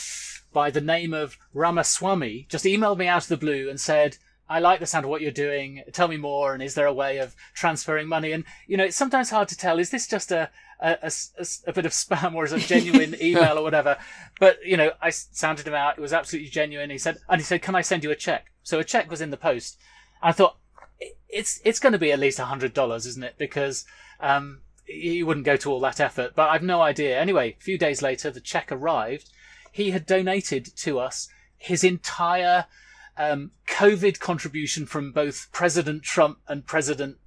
by the name of Ramaswamy just emailed me out of the blue and said, "I like the sound of what you're doing. Tell me more. And is there a way of transferring money?" And you know, it's sometimes hard to tell. Is this just a a, a, a bit of spam or is it a genuine email or whatever? But you know, I sounded him out. It was absolutely genuine. He said, and he said, "Can I send you a check?" So a check was in the post. I thought it's it's going to be at least a hundred dollars, isn't it? Because um, he wouldn't go to all that effort, but I've no idea. Anyway, a few days later, the check arrived. He had donated to us his entire um, COVID contribution from both President Trump and President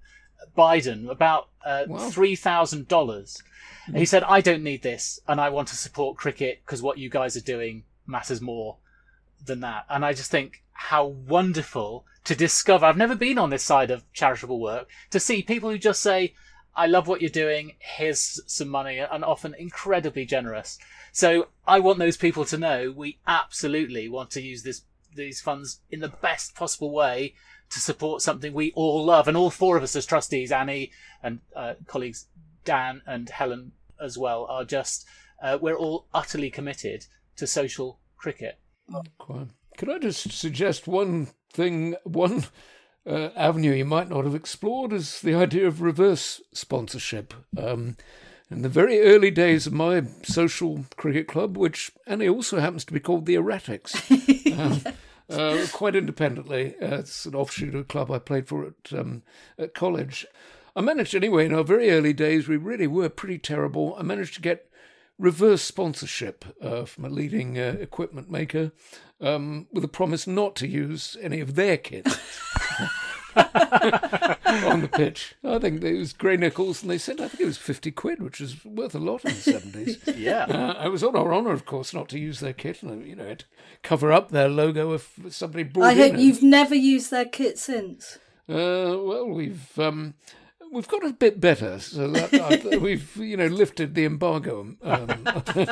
Biden, about uh, $3,000. Mm-hmm. He said, I don't need this, and I want to support cricket because what you guys are doing matters more than that. And I just think how wonderful to discover. I've never been on this side of charitable work to see people who just say, I love what you're doing. Here's some money, and often incredibly generous. So I want those people to know we absolutely want to use this these funds in the best possible way to support something we all love, and all four of us as trustees, Annie and uh, colleagues Dan and Helen as well, are just uh, we're all utterly committed to social cricket. Quite. Could I just suggest one thing? One uh, avenue you might not have explored is the idea of reverse sponsorship. Um, in the very early days of my social cricket club, which Annie also happens to be called the Erratics, um, uh, quite independently, uh, it's an offshoot of a club I played for at, um, at college. I managed anyway in our very early days, we really were pretty terrible. I managed to get reverse sponsorship uh, from a leading uh, equipment maker um, with a promise not to use any of their kit. on the pitch. I think it was Gray-Nicolls, and they said I think it was fifty quid, which was worth a lot in the seventies. yeah, uh, I was on our honour, of course, not to use their kit, and you know, had to cover up their logo if somebody brought. It. I hope you've never used their kit since. Uh, well, we've um, we've got a bit better. So that, we've you know lifted the embargo, um,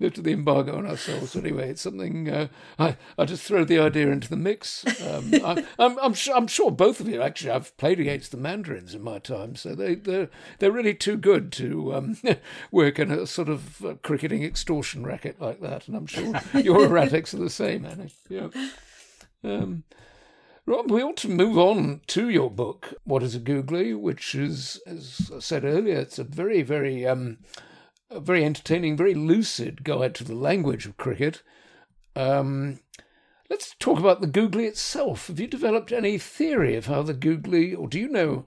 lifted the embargo on ourselves. Anyway, it's something uh, I I just throw the idea into the mix. Um, I, I'm I'm sure, I'm sure both of you actually. I've played against the Mandarins in my time, so they they're they're really too good to um, work in a sort of uh, cricketing extortion racket like that. And I'm sure your erratics are the same, Annie. Yeah. Um, Rob, we ought to move on to your book, What is a Googly, which is, as I said earlier, it's a very, very, um, a very entertaining, very lucid guide to the language of cricket. Um, let's talk about the googly itself. Have you developed any theory of how the googly, or do you know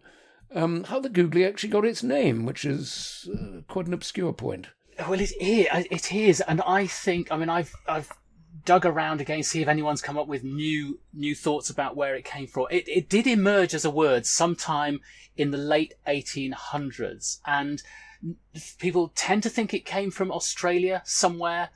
um, how the googly actually got its name, which is uh, quite an obscure point? Well, it is. It is, and I think. I mean, I've I've dug around again, see if anyone's come up with new new thoughts about where it came from. It, it did emerge as a word sometime in the late 1800s, and people tend to think it came from Australia somewhere.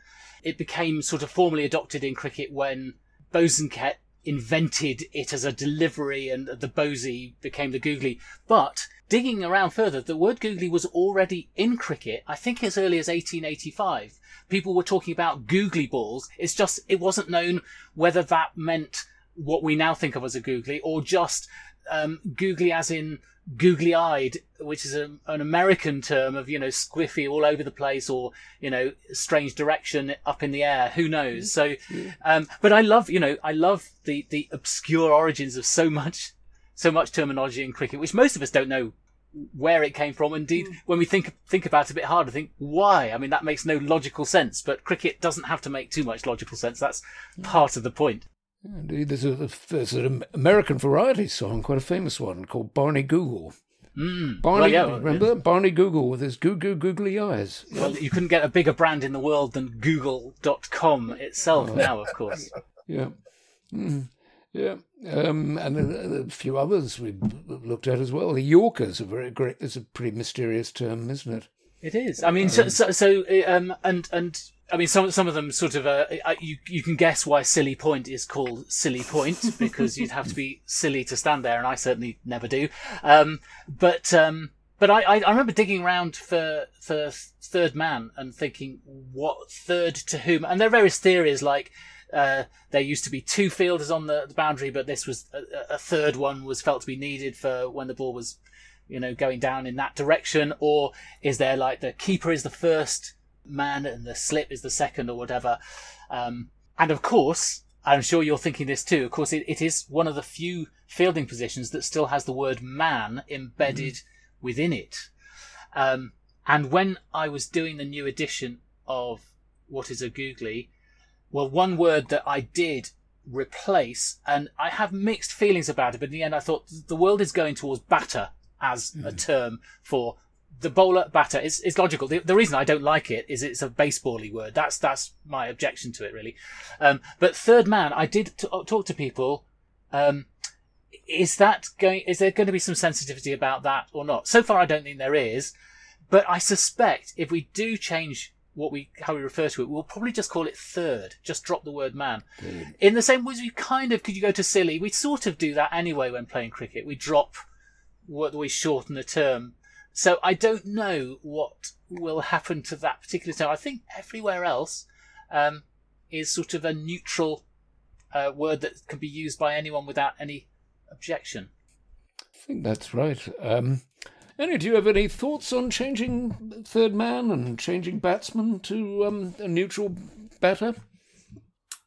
It became sort of formally adopted in cricket when Bosanquet invented it as a delivery and the Bosey became the googly. But digging around further, the word googly was already in cricket, I think as early as 1885 people were talking about googly balls. It's just, it wasn't known whether that meant what we now think of as a googly or just um, googly as in googly eyed, which is a, an American term of, you know, squiffy all over the place or, you know, strange direction up in the air. Who knows? So, um, but I love, you know, I love the, the obscure origins of so much, so much terminology in cricket, which most of us don't know where it came from. Indeed, mm. when we think think about it a bit harder, think why. I mean, that makes no logical sense. But cricket doesn't have to make too much logical sense. That's part of the point. Indeed, there's, a, there's an American variety song, quite a famous one, called Barney Google. Mm. Barney, well, yeah, remember yeah. Barney Google with his goo goo googly eyes. Well, you couldn't get a bigger brand in the world than Google.com itself oh. now, of course. Yeah. Mm. Yeah, um, and a, a, few others we looked at as well. The Yorkers are very great. It's a pretty mysterious term, isn't it? It is. I mean, so, so, so um, and and I mean, some some of them sort of uh, you you can guess why Silly Point is called Silly Point because you'd have to be silly to stand there, and I certainly never do. Um, but um, but I, I remember digging around for for Third Man and thinking what third to whom, and there are various theories like uh, there used to be two fielders on the, the boundary, but this was a, a, third one was felt to be needed for when the ball was, you know, going down in that direction. Or is there like the keeper is the first man and the slip is the second or whatever? Um, and of course, I'm sure you're thinking this too. Of course, it, it is one of the few fielding positions that still has the word man embedded mm-hmm. within it. Um, and when I was doing the new edition of What is a Googly, well, one word that I did replace, and I have mixed feelings about it, but in the end, I thought the world is going towards batter as mm. a hmm. term for the bowler batter. It's, it's logical. The, the, reason I don't like it is it's a basebally word. That's that's my objection to it, really. Um, but third man, I did t- talk to people. Um, is that going? Is there going to be some sensitivity about that or not? So far, I don't think there is. But I suspect if we do change what we how we refer to it, we'll probably just call it third. Just drop the word man. In the same way as we kind of could you go to silly, we sort of do that anyway when playing cricket. We drop what we shorten the term. So I don't know what will happen to that particular term. I think everywhere else um, is sort of a neutral uh, word that can be used by anyone without any objection. I think that's right. Um, Annie, do you have any thoughts on changing third man and changing batsman to um, a neutral batter?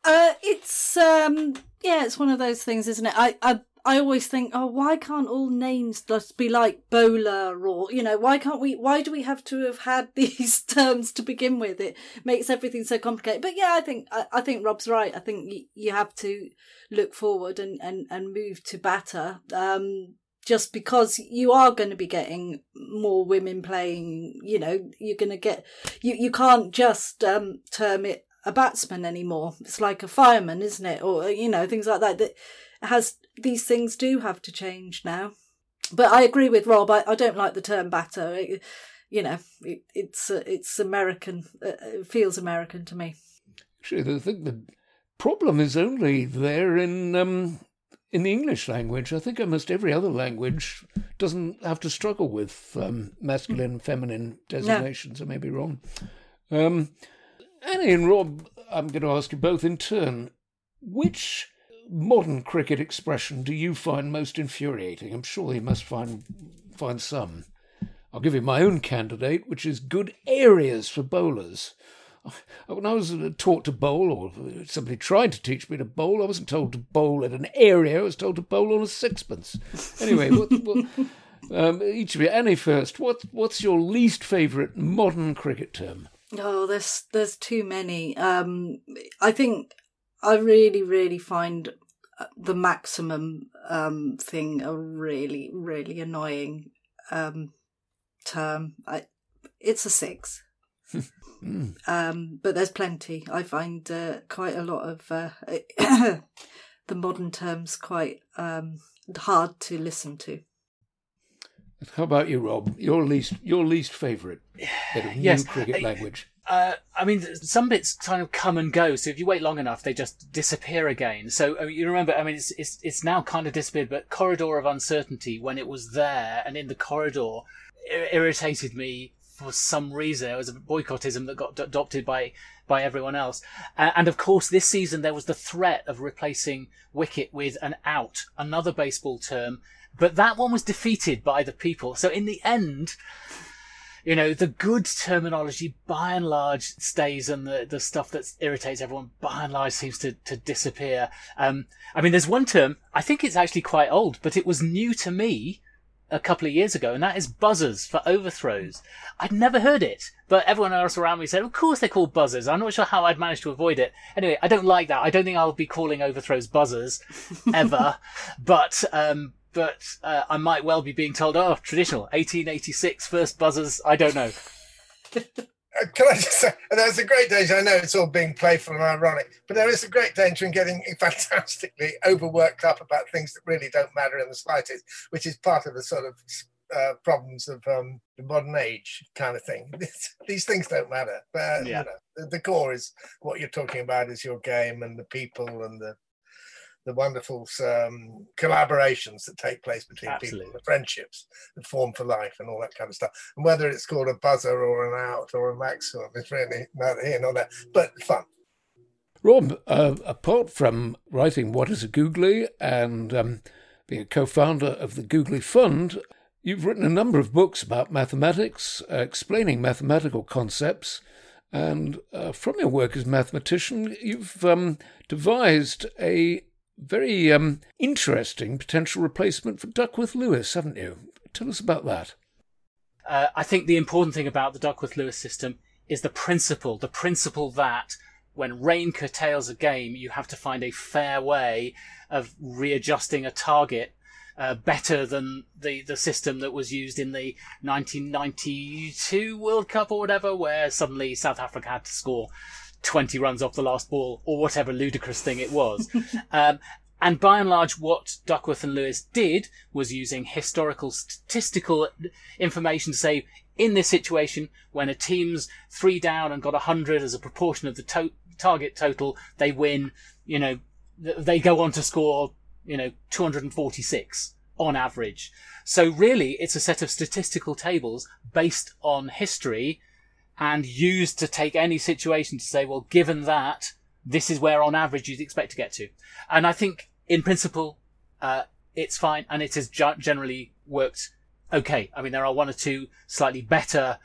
Uh, it's um, yeah, it's one of those things, isn't it? I, I I always think, oh, why can't all names just be like bowler or you know, why can't we? Why do we have to have had these terms to begin with? It makes everything so complicated. But yeah, I think I, I think Rob's right. I think you, you have to look forward and and and move to batter. Um, just because you are going to be getting more women playing, you know, you're going to get, you, you can't just um, term it a batsman anymore. It's like a fireman, isn't it? Or, you know, things like that. That has, these things do have to change now. But I agree with Rob. I, I don't like the term batter. It, you know, it, it's uh, it's American. Uh, it feels American to me. Actually, I think the problem is only there in um, in the English language, I think almost every other language doesn't have to struggle with um, masculine and feminine designations. No. I may be wrong. Um, Annie and Rob, I'm going to ask you both in turn. Which modern cricket expression do you find most infuriating? I'm sure you must find find some. I'll give you my own candidate, which is good areas for bowlers. When I was taught to bowl, or somebody tried to teach me to bowl, I wasn't told to bowl at an area. I was told to bowl on a sixpence. Anyway, what, what, um, each of you, Annie first. What what's your least favourite modern cricket term? Oh, there's there's too many. Um, I think I really really find uh, the maximum um, thing a really really annoying um, term. I, it's a six. Um, but there's plenty. I find uh, quite a lot of uh, the modern terms quite um, hard to listen to. How about you, Rob? Your least your least favourite bit of yes. new cricket language. Uh, I mean, some bits kind of come and go. So if you wait long enough, they just disappear again. So I mean, you remember, I mean, it's, it's it's now kind of disappeared. But corridor of uncertainty, when it was there and in the corridor, irritated me for some reason. It was a boycottism that got adopted by by everyone else. Uh, and of course, this season there was the threat of replacing wicket with an out, another baseball term. But that one was defeated by the people. So in the end, you know, the good terminology by and large stays and the, the stuff that irritates everyone by and large seems to, to disappear. Um, I mean, there's one term, I think it's actually quite old, but it was new to me a couple of years ago, and that is buzzers for overthrows. I'd never heard it, but everyone else around me said, of course they're called buzzers. I'm not sure how I'd managed to avoid it. Anyway, I don't like that. I don't think I'll be calling overthrows buzzers ever, but, um, but uh, I might well be being told, oh, traditional 1886 first buzzers. I don't know. Uh, can I just say, there's a great danger. I know it's all being playful and ironic, but there is a great danger in getting fantastically overworked up about things that really don't matter in the slightest, which is part of the sort of uh, problems of um, the modern age kind of thing. These things don't matter, but yeah. you know, the, the core is what you're talking about is your game and the people and the the wonderful um, collaborations that take place between Absolutely. people, the friendships that form for life, and all that kind of stuff. And whether it's called a buzzer or an out or a maximum, it's really neither here nor there, but fun. Rob, uh, apart from writing What is a Googly and um, being a co founder of the Googly Fund, you've written a number of books about mathematics, uh, explaining mathematical concepts. And uh, from your work as mathematician, you've um, devised a very um, interesting potential replacement for Duckworth Lewis, haven't you? Tell us about that. Uh, I think the important thing about the Duckworth Lewis system is the principle, the principle that when rain curtails a game, you have to find a fair way of readjusting a target uh, better than the, the system that was used in the 1992 World Cup or whatever, where suddenly South Africa had to score 20 runs off the last ball or whatever ludicrous thing it was. um, and by and large, what Duckworth and Lewis did was using historical statistical information to say, in this situation, when a team's three down and got 100 as a proportion of the to- target total, they win, you know, they go on to score, you know, 246 on average. So really, it's a set of statistical tables based on history and used to take any situation to say, well, given that, this is where on average you'd expect to get to. And I think in principle, uh, it's fine and it has generally worked okay. I mean, there are one or two slightly better,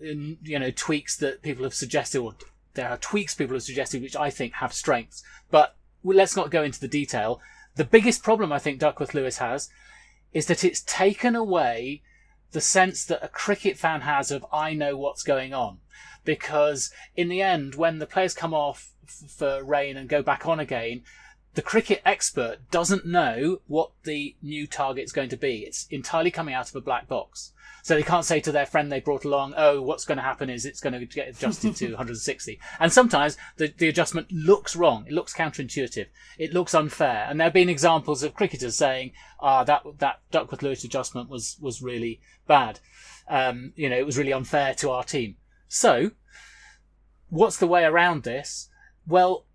you know, tweaks that people have suggested or there are tweaks people have suggested which I think have strengths, but let's not go into the detail. The biggest problem I think Duckworth Lewis has is that it's taken away the sense that a cricket fan has of I know what's going on. Because in the end, when the players come off for rain and go back on again, the cricket expert doesn't know what the new target's going to be. It's entirely coming out of a black box. So they can't say to their friend they brought along, oh, what's going to happen is it's going to get adjusted to 160. And sometimes the, the adjustment looks wrong. It looks counterintuitive. It looks unfair. And there have been examples of cricketers saying, ah, that, that Duckworth Lewis adjustment was, was really bad. Um, you know, it was really unfair to our team. So, what's the way around this? Well,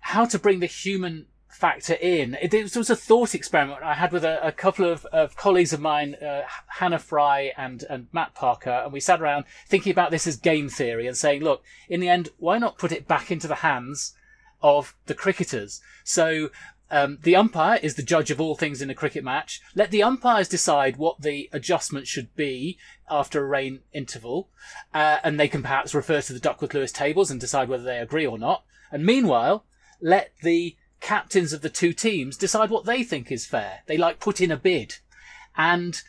how to bring the human factor in. It, it, was a thought experiment I had with a, a couple of, of, colleagues of mine, uh, Hannah Fry and, and Matt Parker, and we sat around thinking about this as game theory and saying, look, in the end, why not put it back into the hands of the cricketers? So um, the umpire is the judge of all things in a cricket match. Let the umpires decide what the adjustment should be after a rain interval, uh, and they can perhaps refer to the Duckworth Lewis tables and decide whether they agree or not. And meanwhile, let the captains of the two teams decide what they think is fair. They like put in a bid. And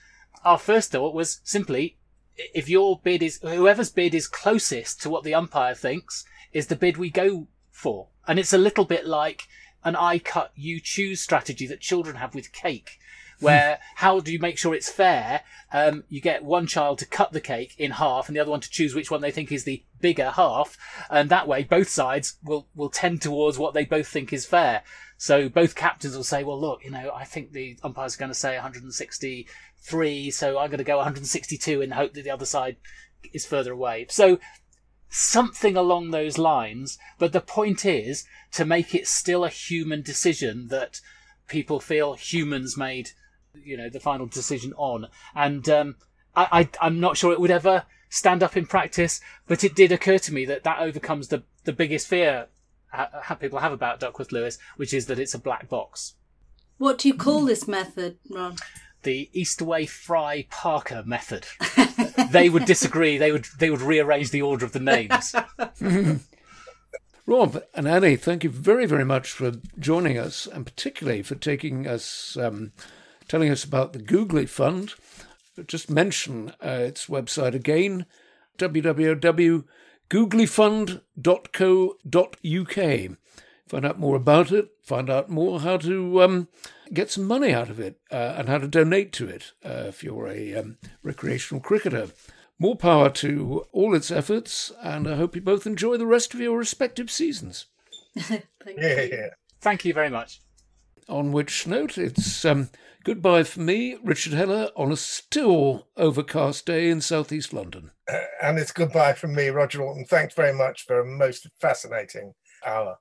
our first thought was simply, if your bid is, whoever's bid is closest to what the umpire thinks is the bid we go for. And it's a little bit like an I cut, you choose strategy that children have with cake where how do you make sure it's fair? Um, you get one child to cut the cake in half and the other one to choose which one they think is the bigger half. And that way both sides will, will tend towards what they both think is fair. So both captains will say, well, look, you know, I think the umpires going to say 163, so I'm going to go 162 in the hope that the other side is further away. So something along those lines. But the point is to make it still a human decision that people feel humans made you know the final decision on. And um, I, I am not sure it would ever stand up in practice, but it did occur to me that that overcomes the the biggest fear ha- people have about Duckworth Lewis, which is that it's a black box. What do you call this method, Ron? The Eastaway Fry Parker method. they would disagree. They would they would rearrange the order of the names. Rob and Annie, thank you very, very much for joining us, and particularly for taking us um, telling us about the Googly Fund just mention uh, its website again www.googlyfund.co.uk. Find out more about it, find out more how to um, get some money out of it, uh, and how to donate to it uh, if you're a um, recreational cricketer. More power to all its efforts, and I hope you both enjoy the rest of your respective seasons. Thank Yeah, you. yeah. Thank you very much. On which note, it's um, goodbye for me, Richard Heller, on a still overcast day in southeast London. Uh, and it's goodbye from me, Roger Orton. Thanks very much for a most fascinating hour.